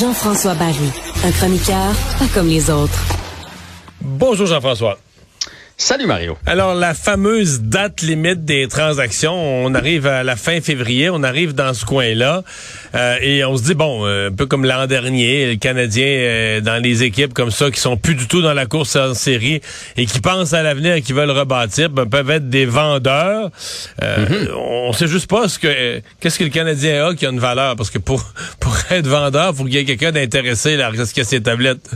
Jean-François Barry, un chroniqueur pas comme les autres. Bonjour Jean-François. Salut Mario. Alors la fameuse date limite des transactions, on arrive à la fin février, on arrive dans ce coin-là euh, et on se dit bon, euh, un peu comme l'an dernier, les Canadiens euh, dans les équipes comme ça qui sont plus du tout dans la course en série et qui pensent à l'avenir et qui veulent rebâtir, ben, peuvent être des vendeurs. Mm-hmm. On sait juste pas ce que qu'est-ce que le Canadien a qui a une valeur parce que pour pour être vendeur, faut qu'il y ait quelqu'un d'intéressé là, ce a ses tablettes.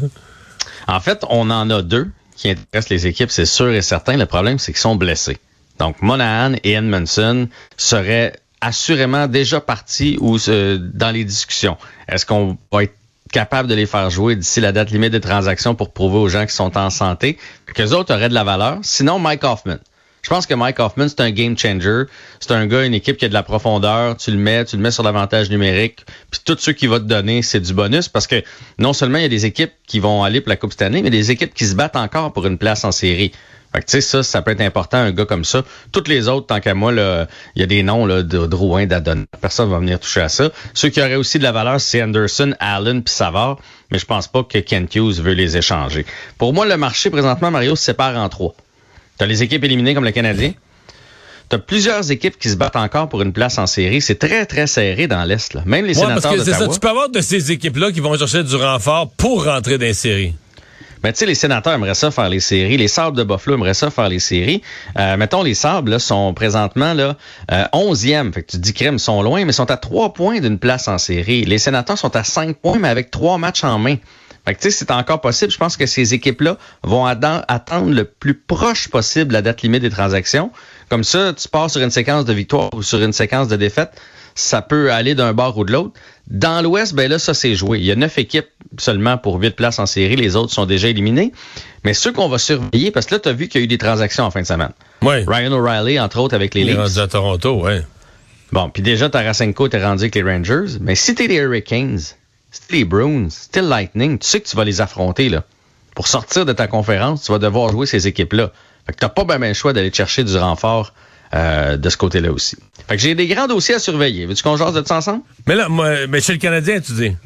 En fait, on en a deux qui intéressent les équipes, c'est sûr et certain. Le problème, c'est qu'ils sont blessés. Donc, Monahan et Edmondson seraient assurément déjà partis ou euh, dans les discussions. Est-ce qu'on va être capable de les faire jouer d'ici la date limite des transactions pour prouver aux gens qui sont en santé? Que les autres auraient de la valeur? Sinon, Mike Hoffman. Je pense que Mike Hoffman, c'est un game changer. C'est un gars, une équipe qui a de la profondeur. Tu le mets, tu le mets sur l'avantage numérique. Puis tout ce qu'il va te donner, c'est du bonus parce que non seulement il y a des équipes qui vont aller pour la Coupe cette année, mais des équipes qui se battent encore pour une place en série. Fait que, tu sais, ça, ça peut être important, un gars comme ça. Toutes les autres, tant qu'à moi, il y a des noms là, de Drouin, d'Adon. Personne va venir toucher à ça. Ceux qui auraient aussi de la valeur, c'est Anderson, Allen puis Savard. Mais je pense pas que Ken Hughes veut les échanger. Pour moi, le marché, présentement, Mario, se sépare en trois. Tu as les équipes éliminées comme le Canadien. Tu as plusieurs équipes qui se battent encore pour une place en série. C'est très, très serré dans l'Est. Même les sénateurs parce que c'est ça. Tu peux avoir de ces équipes-là qui vont chercher du renfort pour rentrer dans les séries. Mais tu sais, les sénateurs aimeraient ça faire les séries. Les Sabres de Buffalo aimeraient ça faire les séries. Euh, mettons, les Sabres là, sont présentement là, euh, 11e. Fait que tu dis crème sont loin, mais sont à trois points d'une place en série. Les sénateurs sont à cinq points, mais avec trois matchs en main. Fait que, c'est encore possible. Je pense que ces équipes-là vont attendre le plus proche possible la date limite des transactions. Comme ça, tu pars sur une séquence de victoire ou sur une séquence de défaite. Ça peut aller d'un bord ou de l'autre. Dans l'Ouest, ben là, ça c'est joué. Il y a neuf équipes seulement pour huit places en série. Les autres sont déjà éliminés. Mais ceux qu'on va surveiller, parce que là, tu as vu qu'il y a eu des transactions en fin de semaine. Oui. Ryan O'Reilly, entre autres, avec les Leafs. à Toronto, oui. Bon, puis déjà, Tarasenko t'es rendu avec les Rangers. Mais si t'es les Hurricanes, les Bruins, c'était le Lightning, tu sais que tu vas les affronter, là. Pour sortir de ta conférence, tu vas devoir jouer ces équipes-là. Fait que t'as pas bien le choix d'aller chercher du renfort euh, de ce côté-là aussi. Fait que j'ai des grands dossiers à surveiller. Veux-tu qu'on jase de ça ensemble? Mais là, moi, mais chez le Canadien, tu dis?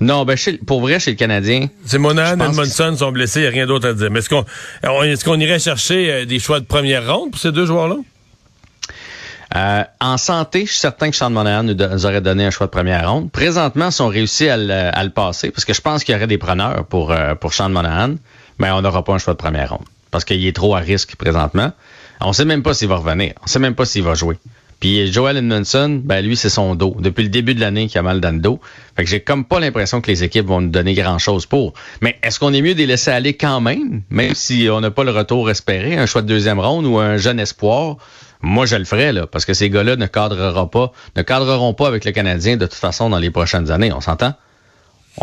Non, ben pour vrai, chez le Canadien. C'est Monahan et Monson sont blessés, il n'y a rien d'autre à dire. Mais est-ce qu'on est-ce qu'on irait chercher euh, des choix de première ronde pour ces deux joueurs-là? Euh, en santé, je suis certain que Sean Monahan nous, aurait donné un choix de première ronde. Présentement, si on réussit à le, passer, parce que je pense qu'il y aurait des preneurs pour, euh, pour Sean Monahan, mais on n'aura pas un choix de première ronde. Parce qu'il est trop à risque présentement. On sait même pas s'il va revenir. On sait même pas s'il va jouer. Puis Joel Edmondson, ben lui, c'est son dos. Depuis le début de l'année qu'il a mal dans le dos. Fait que j'ai comme pas l'impression que les équipes vont nous donner grand-chose pour. Mais est-ce qu'on est mieux de les laisser aller quand même, même si on n'a pas le retour espéré, un choix de deuxième ronde ou un jeune espoir? Moi, je le ferais, là, parce que ces gars-là ne cadreront pas, ne cadreront pas avec le Canadien de toute façon dans les prochaines années. On s'entend?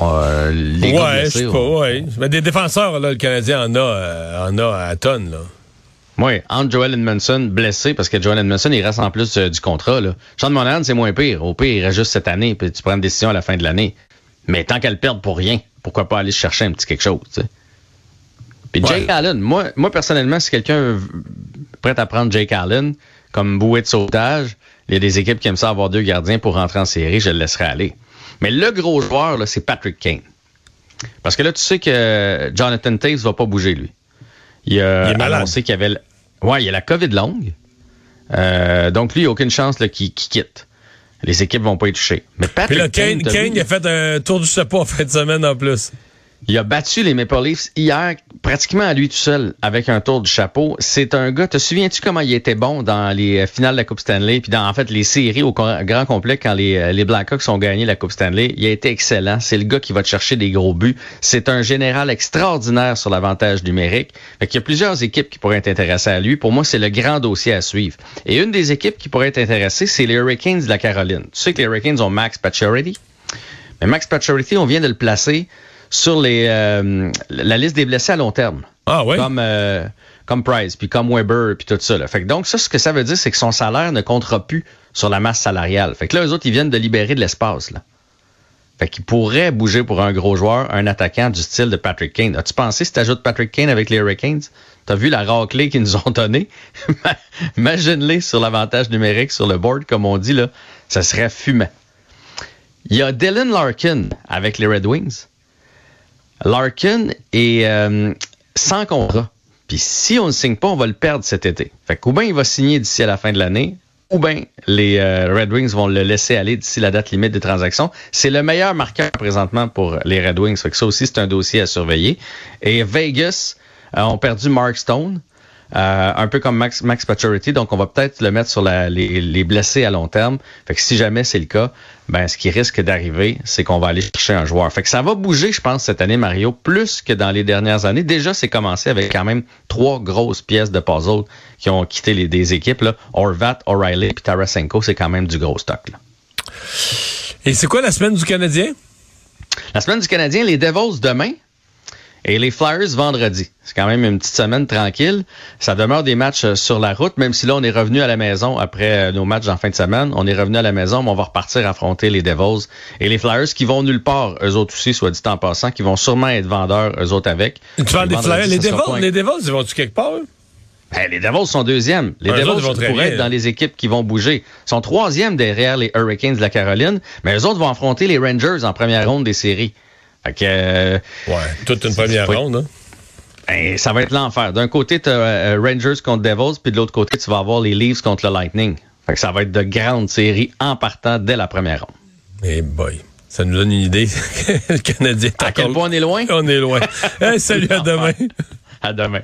Euh, les ouais, je sais pas, ouais. Mais des défenseurs, là, le Canadien en a, euh, en a à tonnes, là. Oui, entre Joel Edmondson blessé, parce que Joel Edmondson, il reste en plus euh, du contrat. Là. Sean Monahan, c'est moins pire. Au pire, il reste juste cette année, puis tu prends une décision à la fin de l'année. Mais tant qu'elle perd pour rien, pourquoi pas aller chercher un petit quelque chose? Puis Jake Allen, moi, moi personnellement, si quelqu'un prêt à prendre Jake Allen comme bouée de sauvetage. Il y a des équipes qui aiment ça avoir deux gardiens pour rentrer en série, je le laisserai aller. Mais le gros joueur, là, c'est Patrick Kane. Parce que là, tu sais que Jonathan Taves va pas bouger, lui. Il a annoncé qu'il y avait... Ouais, il y a la COVID longue. Euh, donc, lui, il a aucune chance qu'il quitte. Les équipes vont pas y toucher. Mais Patrick là, Kane, Kane, il a fait un tour du chapeau en fin de semaine en plus. Il a battu les Maple Leafs hier pratiquement à lui tout seul avec un tour du chapeau. C'est un gars, te souviens-tu comment il était bon dans les euh, finales de la Coupe Stanley puis dans en fait les séries au grand complet quand les, euh, les Blackhawks ont gagné la Coupe Stanley? Il a été excellent. C'est le gars qui va te chercher des gros buts. C'est un général extraordinaire sur l'avantage numérique. Fait il y a plusieurs équipes qui pourraient être à lui. Pour moi, c'est le grand dossier à suivre. Et une des équipes qui pourrait être c'est les Hurricanes de la Caroline. Tu sais que les Hurricanes ont Max Pacioretty? Mais Max Pacioretty, on vient de le placer sur les, euh, la liste des blessés à long terme. Ah oui? Comme, euh, comme Price, puis comme Weber, puis tout ça. Là. Fait que donc, ça, ce que ça veut dire, c'est que son salaire ne comptera plus sur la masse salariale. Fait que là, eux autres, ils viennent de libérer de l'espace. Là. Fait qu'il pourrait bouger pour un gros joueur, un attaquant du style de Patrick Kane. As-tu pensé si tu ajoutes Patrick Kane avec les Hurricanes? T'as vu la raclée qu'ils nous ont donnée? Imagine-les sur l'avantage numérique sur le board, comme on dit, là. Ça serait fumant. Il y a Dylan Larkin avec les Red Wings. Larkin est euh, sans contrat. Puis si on ne signe pas, on va le perdre cet été. Fait que ou bien il va signer d'ici à la fin de l'année, ou bien les euh, Red Wings vont le laisser aller d'ici la date limite des transactions. C'est le meilleur marqueur présentement pour les Red Wings. Fait que ça aussi, c'est un dossier à surveiller. Et Vegas euh, ont perdu Mark Stone. Euh, un peu comme Max, Max Pacioretty, donc on va peut-être le mettre sur la, les, les, blessés à long terme. Fait que si jamais c'est le cas, ben ce qui risque d'arriver, c'est qu'on va aller chercher un joueur. Fait que ça va bouger, je pense, cette année, Mario, plus que dans les dernières années. Déjà, c'est commencé avec quand même trois grosses pièces de puzzle qui ont quitté les des équipes. Là. Orvat, O'Reilly et Tarasenko, c'est quand même du gros stock. Là. Et c'est quoi la semaine du Canadien? La semaine du Canadien, les Devils demain. Et les Flyers vendredi. C'est quand même une petite semaine tranquille. Ça demeure des matchs euh, sur la route, même si là, on est revenu à la maison après euh, nos matchs en fin de semaine. On est revenu à la maison, mais on va repartir affronter les Devils. Et les Flyers qui vont nulle part, eux autres aussi, soit dit en passant, qui vont sûrement être vendeurs, eux autres avec. Tu parles des Flyers, les Devils, les Devils, ils vont-tu quelque part, eux? Ben, les Devils sont deuxièmes. Les Devils pourraient être dans les équipes qui vont bouger. Ils sont troisième derrière les Hurricanes de la Caroline, mais eux autres vont affronter les Rangers en première ronde des séries. Fait que, euh, ouais, toute une première ronde. Hein? Ben, ça va être l'enfer. D'un côté, tu as euh, Rangers contre Devils, puis de l'autre côté, tu vas avoir les Leafs contre le Lightning. Fait que ça va être de grandes séries en partant dès la première ronde. Eh boy, ça nous donne une idée. le Canadien À quel point on est loin? On est loin. hey, salut, à demain. à demain.